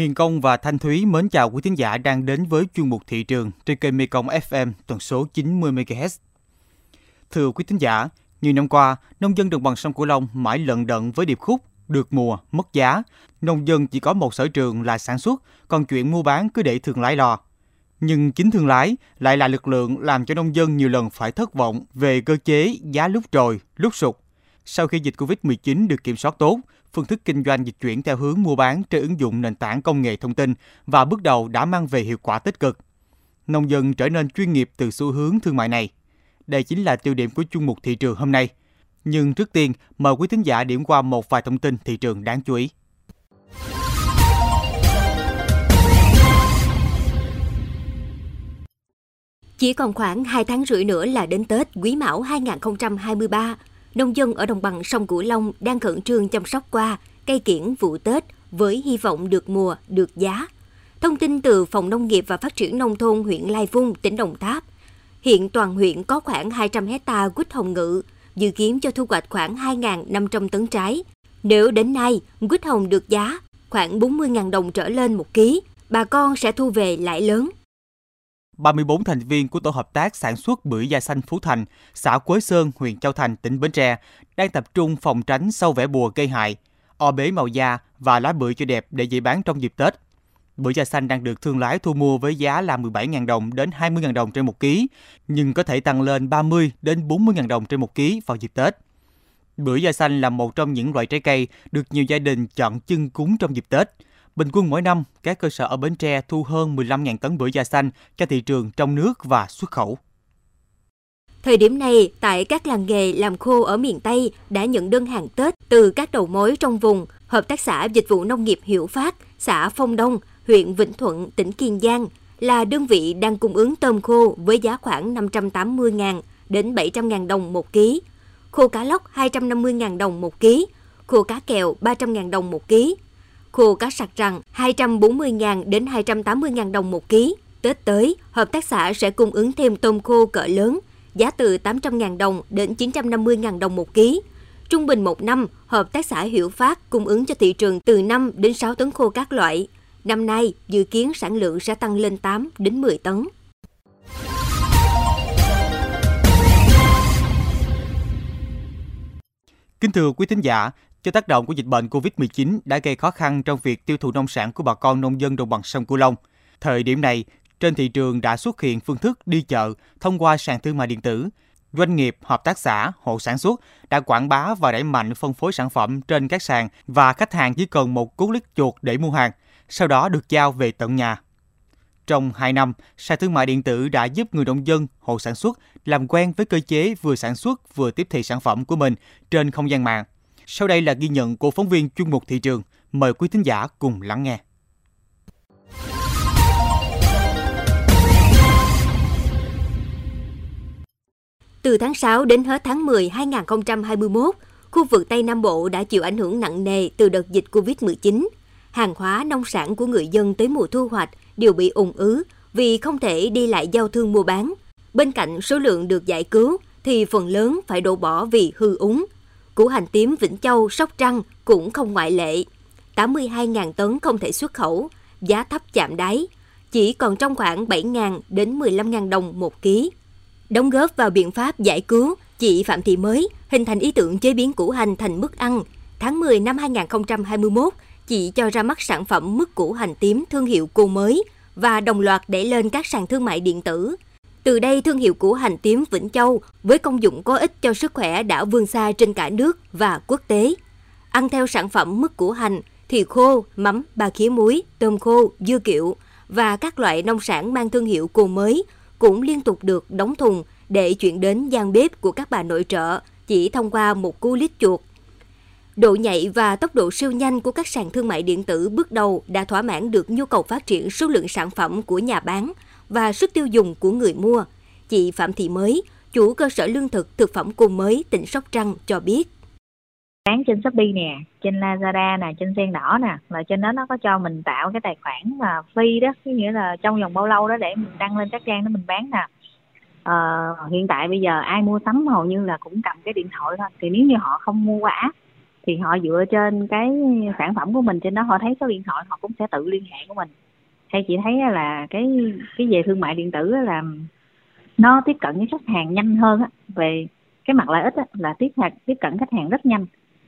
Hiền Công và Thanh Thúy mến chào quý thính giả đang đến với chuyên mục thị trường trên kênh Mekong FM tần số 90 MHz. Thưa quý thính giả, nhiều năm qua, nông dân đồng bằng sông Cửu Long mãi lận đận với điệp khúc được mùa, mất giá. Nông dân chỉ có một sở trường là sản xuất, còn chuyện mua bán cứ để thương lái lo. Nhưng chính thương lái lại là lực lượng làm cho nông dân nhiều lần phải thất vọng về cơ chế giá lúc trồi, lúc sụt. Sau khi dịch Covid-19 được kiểm soát tốt, phương thức kinh doanh dịch chuyển theo hướng mua bán trên ứng dụng nền tảng công nghệ thông tin và bước đầu đã mang về hiệu quả tích cực. Nông dân trở nên chuyên nghiệp từ xu hướng thương mại này. Đây chính là tiêu điểm của chung mục thị trường hôm nay. Nhưng trước tiên, mời quý thính giả điểm qua một vài thông tin thị trường đáng chú ý. Chỉ còn khoảng 2 tháng rưỡi nữa là đến Tết Quý Mão 2023 nông dân ở đồng bằng sông Cửu Long đang khẩn trương chăm sóc qua cây kiển vụ Tết với hy vọng được mùa, được giá. Thông tin từ Phòng Nông nghiệp và Phát triển Nông thôn huyện Lai Vung, tỉnh Đồng Tháp. Hiện toàn huyện có khoảng 200 hecta quýt hồng ngự, dự kiến cho thu hoạch khoảng 2.500 tấn trái. Nếu đến nay quýt hồng được giá khoảng 40.000 đồng trở lên một ký, bà con sẽ thu về lãi lớn. 34 thành viên của tổ hợp tác sản xuất bưởi da xanh Phú Thành, xã Quế Sơn, huyện Châu Thành, tỉnh Bến Tre đang tập trung phòng tránh sâu vẽ bùa gây hại, o bế màu da và lá bưởi cho đẹp để dễ bán trong dịp Tết. Bưởi da xanh đang được thương lái thu mua với giá là 17.000 đồng đến 20.000 đồng trên một ký, nhưng có thể tăng lên 30 đến 40.000 đồng trên một ký vào dịp Tết. Bưởi da xanh là một trong những loại trái cây được nhiều gia đình chọn chưng cúng trong dịp Tết – Bình quân mỗi năm, các cơ sở ở Bến Tre thu hơn 15.000 tấn bưởi da xanh cho thị trường trong nước và xuất khẩu. Thời điểm này, tại các làng nghề làm khô ở miền Tây đã nhận đơn hàng Tết từ các đầu mối trong vùng. Hợp tác xã Dịch vụ Nông nghiệp Hiệu Phát, xã Phong Đông, huyện Vĩnh Thuận, tỉnh Kiên Giang là đơn vị đang cung ứng tôm khô với giá khoảng 580.000 đến 700.000 đồng một ký, khô cá lóc 250.000 đồng một ký, khô cá kèo 300.000 đồng một ký, khô cá sặc rằng 240.000 đến 280.000 đồng một ký. Tết tới, hợp tác xã sẽ cung ứng thêm tôm khô cỡ lớn, giá từ 800.000 đồng đến 950.000 đồng một ký. Trung bình một năm, hợp tác xã Hiểu Phát cung ứng cho thị trường từ 5 đến 6 tấn khô các loại. Năm nay, dự kiến sản lượng sẽ tăng lên 8 đến 10 tấn. Kính thưa quý thính giả, do tác động của dịch bệnh COVID-19 đã gây khó khăn trong việc tiêu thụ nông sản của bà con nông dân đồng bằng sông Cửu Long. Thời điểm này, trên thị trường đã xuất hiện phương thức đi chợ thông qua sàn thương mại điện tử. Doanh nghiệp, hợp tác xã, hộ sản xuất đã quảng bá và đẩy mạnh phân phối sản phẩm trên các sàn và khách hàng chỉ cần một cú click chuột để mua hàng, sau đó được giao về tận nhà. Trong 2 năm, sàn thương mại điện tử đã giúp người nông dân, hộ sản xuất làm quen với cơ chế vừa sản xuất vừa tiếp thị sản phẩm của mình trên không gian mạng. Sau đây là ghi nhận của phóng viên chuyên mục thị trường. Mời quý thính giả cùng lắng nghe. Từ tháng 6 đến hết tháng 10 2021, khu vực Tây Nam Bộ đã chịu ảnh hưởng nặng nề từ đợt dịch Covid-19. Hàng hóa nông sản của người dân tới mùa thu hoạch đều bị ủng ứ vì không thể đi lại giao thương mua bán. Bên cạnh số lượng được giải cứu thì phần lớn phải đổ bỏ vì hư úng, Củ hành tím Vĩnh Châu, Sóc Trăng cũng không ngoại lệ. 82.000 tấn không thể xuất khẩu, giá thấp chạm đáy, chỉ còn trong khoảng 7.000 đến 15.000 đồng một ký. Đóng góp vào biện pháp giải cứu, chị Phạm Thị Mới hình thành ý tưởng chế biến củ hành thành mức ăn. Tháng 10 năm 2021, chị cho ra mắt sản phẩm mứt củ hành tím thương hiệu cô mới và đồng loạt để lên các sàn thương mại điện tử. Từ đây, thương hiệu củ hành tím Vĩnh Châu với công dụng có ích cho sức khỏe đã vươn xa trên cả nước và quốc tế. Ăn theo sản phẩm mứt củ hành, thì khô, mắm, ba khía muối, tôm khô, dưa kiệu và các loại nông sản mang thương hiệu cồn mới cũng liên tục được đóng thùng để chuyển đến gian bếp của các bà nội trợ chỉ thông qua một cú lít chuột. Độ nhạy và tốc độ siêu nhanh của các sàn thương mại điện tử bước đầu đã thỏa mãn được nhu cầu phát triển số lượng sản phẩm của nhà bán – và sức tiêu dùng của người mua. Chị Phạm Thị Mới, chủ cơ sở lương thực thực phẩm cùng mới tỉnh Sóc Trăng cho biết. Bán trên Shopee nè, trên Lazada nè, trên Sen Đỏ nè, là trên đó nó có cho mình tạo cái tài khoản mà free đó, có nghĩa là trong vòng bao lâu đó để mình đăng lên các trang đó mình bán nè. Ờ, hiện tại bây giờ ai mua sắm hầu như là cũng cầm cái điện thoại thôi, thì nếu như họ không mua qua app thì họ dựa trên cái sản phẩm của mình trên đó họ thấy số điện thoại họ cũng sẽ tự liên hệ của mình hay chị thấy là cái cái về thương mại điện tử là nó tiếp cận với khách hàng nhanh hơn á về cái mặt lợi ích á, là tiếp hạt tiếp cận khách hàng rất nhanh.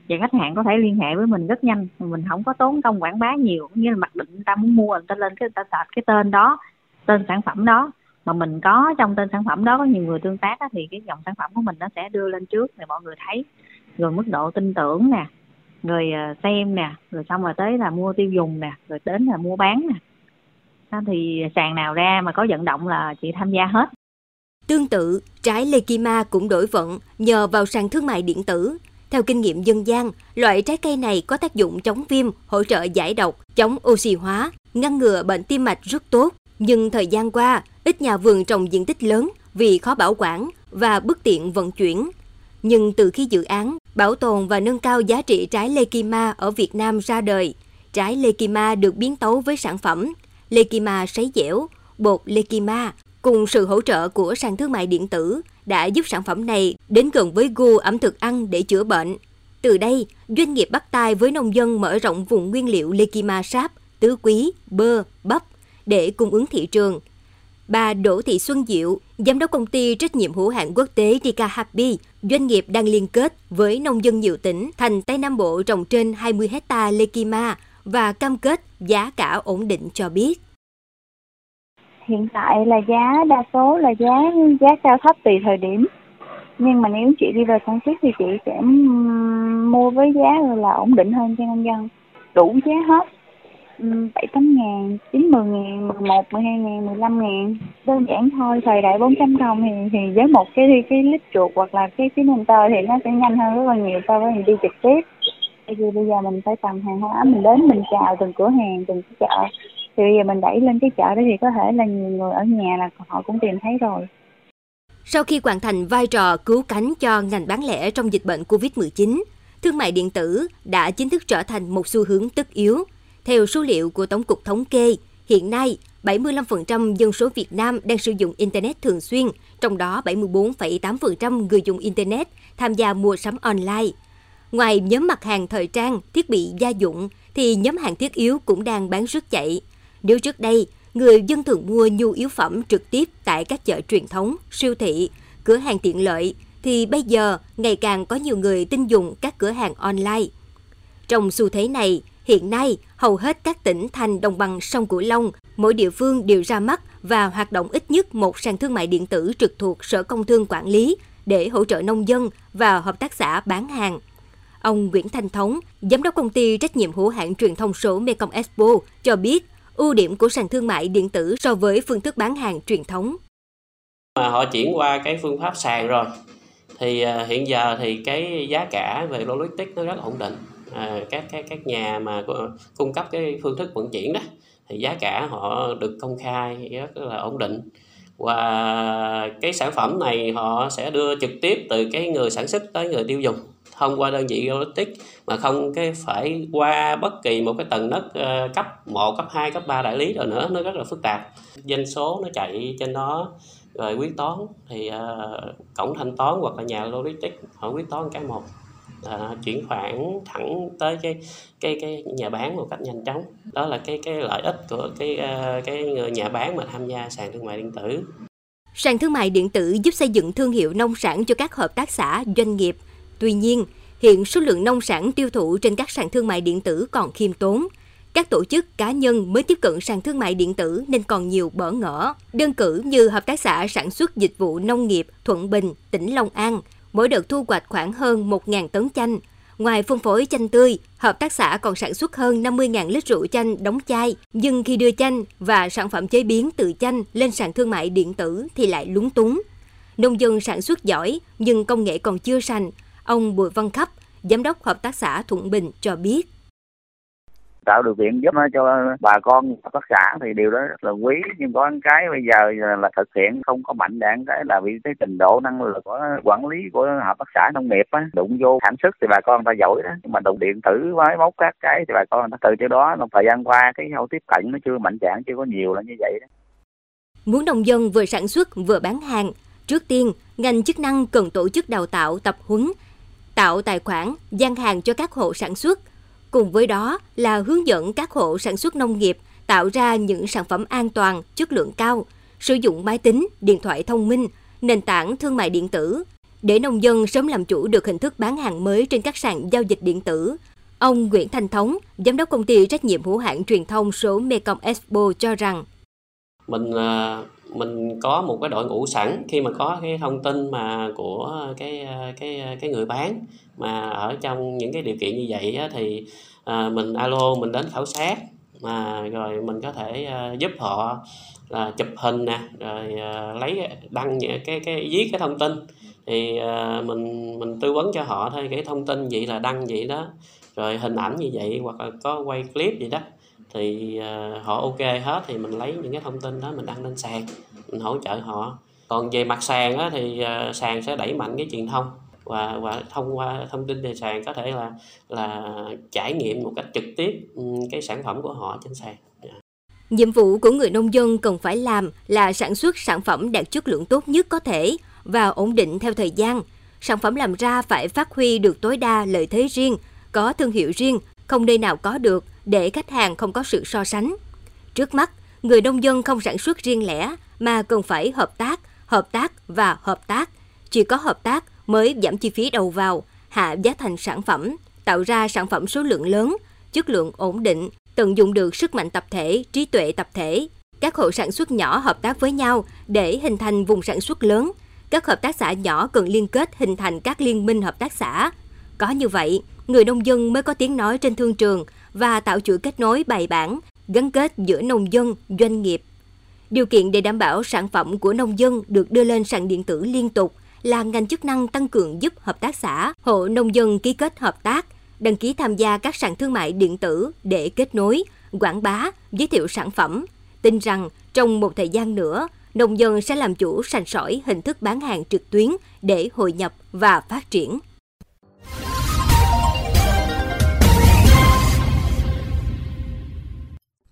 Và khách hàng có thể liên hệ với mình rất nhanh mình không có tốn công quảng bá nhiều. Như là mặc định người ta muốn mua người ta lên cái người ta sạch cái tên đó tên sản phẩm đó. Mà mình có trong tên sản phẩm đó có nhiều người tương tác á, thì cái dòng sản phẩm của mình nó sẽ đưa lên trước để mọi người thấy. Rồi mức độ tin tưởng nè rồi ờ, xem nè rồi xong rồi tới là mua tiêu dùng nè rồi đến là mua bán nè thì sàn nào ra mà có vận động là chị tham gia hết Tương tự, trái lê Lekima cũng đổi vận nhờ vào sàn thương mại điện tử. Theo kinh nghiệm dân gian, loại trái cây này có tác dụng chống viêm, hỗ trợ giải độc, chống oxy hóa, ngăn ngừa bệnh tim mạch rất tốt. Nhưng thời gian qua, ít nhà vườn trồng diện tích lớn vì khó bảo quản và bất tiện vận chuyển. Nhưng từ khi dự án bảo tồn và nâng cao giá trị trái lê Lekima ở Việt Nam ra đời, trái lê Lekima được biến tấu với sản phẩm Lekima sấy dẻo, bột Lekima cùng sự hỗ trợ của sàn thương mại điện tử đã giúp sản phẩm này đến gần với gu ẩm thực ăn để chữa bệnh. Từ đây, doanh nghiệp bắt tay với nông dân mở rộng vùng nguyên liệu Lekima sáp, tứ quý, bơ, bắp để cung ứng thị trường. Bà Đỗ Thị Xuân Diệu, giám đốc công ty trách nhiệm hữu hạn quốc tế Dika Happy, doanh nghiệp đang liên kết với nông dân nhiều tỉnh thành Tây Nam Bộ trồng trên 20 hecta Lekima và cam kết giá cả ổn định cho biết. Hiện tại là giá đa số là giá giá cao thấp tùy thời điểm. Nhưng mà nếu chị đi vào sản xuất thì chị sẽ mua với giá là ổn định hơn cho nông dân. Đủ giá hết. Bảy tám ngàn, chín mười ngàn, mười một, mười hai ngàn, mười lăm ngàn. Đơn giản thôi, thời đại bốn trăm đồng thì thì với một cái cái lít chuột hoặc là cái cái tơ thì nó sẽ nhanh hơn rất là nhiều so với mình đi trực tiếp bởi vì bây giờ mình phải cầm hàng hóa mình đến mình chào từng cửa hàng từng cái chợ thì bây giờ mình đẩy lên cái chợ đó thì có thể là nhiều người ở nhà là họ cũng tìm thấy rồi. Sau khi hoàn thành vai trò cứu cánh cho ngành bán lẻ trong dịch bệnh COVID-19, thương mại điện tử đã chính thức trở thành một xu hướng tất yếu. Theo số liệu của Tổng cục Thống kê, hiện nay 75% dân số Việt Nam đang sử dụng Internet thường xuyên, trong đó 74,8% người dùng Internet tham gia mua sắm online. Ngoài nhóm mặt hàng thời trang, thiết bị gia dụng, thì nhóm hàng thiết yếu cũng đang bán rất chạy. Nếu trước đây, người dân thường mua nhu yếu phẩm trực tiếp tại các chợ truyền thống, siêu thị, cửa hàng tiện lợi, thì bây giờ ngày càng có nhiều người tin dùng các cửa hàng online. Trong xu thế này, hiện nay hầu hết các tỉnh thành đồng bằng sông Cửu Long, mỗi địa phương đều ra mắt và hoạt động ít nhất một sàn thương mại điện tử trực thuộc Sở Công Thương quản lý để hỗ trợ nông dân và hợp tác xã bán hàng. Ông Nguyễn Thanh Thống, giám đốc công ty trách nhiệm hữu hạn truyền thông số Mekong Expo cho biết ưu điểm của sàn thương mại điện tử so với phương thức bán hàng truyền thống. Mà họ chuyển qua cái phương pháp sàn rồi thì à, hiện giờ thì cái giá cả về logistics nó rất ổn định. À, các các các nhà mà cung cấp cái phương thức vận chuyển đó thì giá cả họ được công khai rất là ổn định và cái sản phẩm này họ sẽ đưa trực tiếp từ cái người sản xuất tới người tiêu dùng thông qua đơn vị logistics mà không cái phải qua bất kỳ một cái tầng đất ờ, cấp 1, cấp 2, cấp 3 đại lý rồi nữa nó rất là phức tạp. Doanh số nó chạy trên đó rồi quyết toán thì uh, cổng thanh toán hoặc là nhà logistics họ quyết toán cái một uh, chuyển khoản thẳng tới cái cái cái nhà bán một cách nhanh chóng. Đó là cái cái lợi ích của cái uh, cái người nhà bán mà tham gia sàn thương mại điện tử. Sàn thương mại điện tử giúp xây dựng thương hiệu nông sản cho các hợp tác xã doanh nghiệp. Tuy nhiên, hiện số lượng nông sản tiêu thụ trên các sàn thương mại điện tử còn khiêm tốn. Các tổ chức cá nhân mới tiếp cận sàn thương mại điện tử nên còn nhiều bỡ ngỡ. Đơn cử như Hợp tác xã Sản xuất Dịch vụ Nông nghiệp Thuận Bình, tỉnh Long An, mỗi đợt thu hoạch khoảng hơn 1.000 tấn chanh. Ngoài phân phối chanh tươi, hợp tác xã còn sản xuất hơn 50.000 lít rượu chanh đóng chai. Nhưng khi đưa chanh và sản phẩm chế biến từ chanh lên sàn thương mại điện tử thì lại lúng túng. Nông dân sản xuất giỏi nhưng công nghệ còn chưa sành, Ông Bùi Văn Khắp, Giám đốc Hợp tác xã Thuận Bình cho biết. Tạo điều kiện giúp cho bà con hợp tác xã thì điều đó rất là quý. Nhưng có cái bây giờ là thực hiện không có mạnh đạn cái là vì cái trình độ năng lực của quản lý của hợp tác xã nông nghiệp á đụng vô sản xuất thì bà con ta giỏi đó. Nhưng mà đồng điện tử máy móc các cái thì bà con ta từ chỗ đó trong thời gian qua cái khâu tiếp cận nó chưa mạnh trạng chưa có nhiều là như vậy đó. Muốn nông dân vừa sản xuất vừa bán hàng trước tiên ngành chức năng cần tổ chức đào tạo tập huấn tạo tài khoản, gian hàng cho các hộ sản xuất. Cùng với đó là hướng dẫn các hộ sản xuất nông nghiệp tạo ra những sản phẩm an toàn, chất lượng cao, sử dụng máy tính, điện thoại thông minh, nền tảng thương mại điện tử để nông dân sớm làm chủ được hình thức bán hàng mới trên các sàn giao dịch điện tử. Ông Nguyễn Thanh Thống, giám đốc công ty trách nhiệm hữu hạn truyền thông số Mekong Expo cho rằng mình à, mình có một cái đội ngũ sẵn khi mà có cái thông tin mà của cái cái cái người bán mà ở trong những cái điều kiện như vậy á, thì à, mình alo mình đến khảo sát mà rồi mình có thể à, giúp họ là chụp hình nè rồi à, lấy đăng cái cái viết cái thông tin. Thì à, mình mình tư vấn cho họ thôi cái thông tin vậy là đăng vậy đó rồi hình ảnh như vậy hoặc là có quay clip gì đó thì à, họ ok hết thì mình lấy những cái thông tin đó mình đăng lên sàn mình hỗ trợ họ còn về mặt sàn á, thì à, sàn sẽ đẩy mạnh cái truyền thông và và thông qua thông tin về sàn có thể là là trải nghiệm một cách trực tiếp cái sản phẩm của họ trên sàn. Dạ. Nhiệm vụ của người nông dân cần phải làm là sản xuất sản phẩm đạt chất lượng tốt nhất có thể và ổn định theo thời gian. Sản phẩm làm ra phải phát huy được tối đa lợi thế riêng, có thương hiệu riêng, không nơi nào có được để khách hàng không có sự so sánh. Trước mắt, người nông dân không sản xuất riêng lẻ mà cần phải hợp tác, hợp tác và hợp tác. Chỉ có hợp tác mới giảm chi phí đầu vào, hạ giá thành sản phẩm, tạo ra sản phẩm số lượng lớn, chất lượng ổn định, tận dụng được sức mạnh tập thể, trí tuệ tập thể. Các hộ sản xuất nhỏ hợp tác với nhau để hình thành vùng sản xuất lớn. Các hợp tác xã nhỏ cần liên kết hình thành các liên minh hợp tác xã. Có như vậy, người nông dân mới có tiếng nói trên thương trường và tạo chuỗi kết nối bài bản, gắn kết giữa nông dân, doanh nghiệp. Điều kiện để đảm bảo sản phẩm của nông dân được đưa lên sàn điện tử liên tục là ngành chức năng tăng cường giúp hợp tác xã, hộ nông dân ký kết hợp tác, đăng ký tham gia các sàn thương mại điện tử để kết nối, quảng bá, giới thiệu sản phẩm. Tin rằng trong một thời gian nữa, nông dân sẽ làm chủ sành sỏi hình thức bán hàng trực tuyến để hội nhập và phát triển.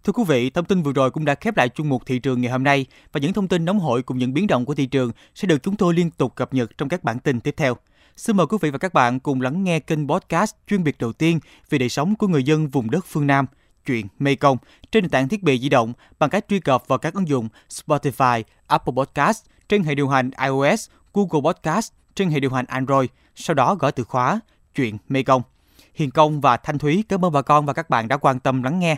Thưa quý vị, thông tin vừa rồi cũng đã khép lại chung mục thị trường ngày hôm nay và những thông tin nóng hổi cùng những biến động của thị trường sẽ được chúng tôi liên tục cập nhật trong các bản tin tiếp theo. Xin mời quý vị và các bạn cùng lắng nghe kênh podcast chuyên biệt đầu tiên về đời sống của người dân vùng đất phương Nam, chuyện Mekong trên nền tảng thiết bị di động bằng cách truy cập vào các ứng dụng Spotify, Apple Podcast trên hệ điều hành iOS, Google Podcast trên hệ điều hành Android, sau đó gõ từ khóa chuyện Mekong. Hiền Công và Thanh Thúy cảm ơn bà con và các bạn đã quan tâm lắng nghe.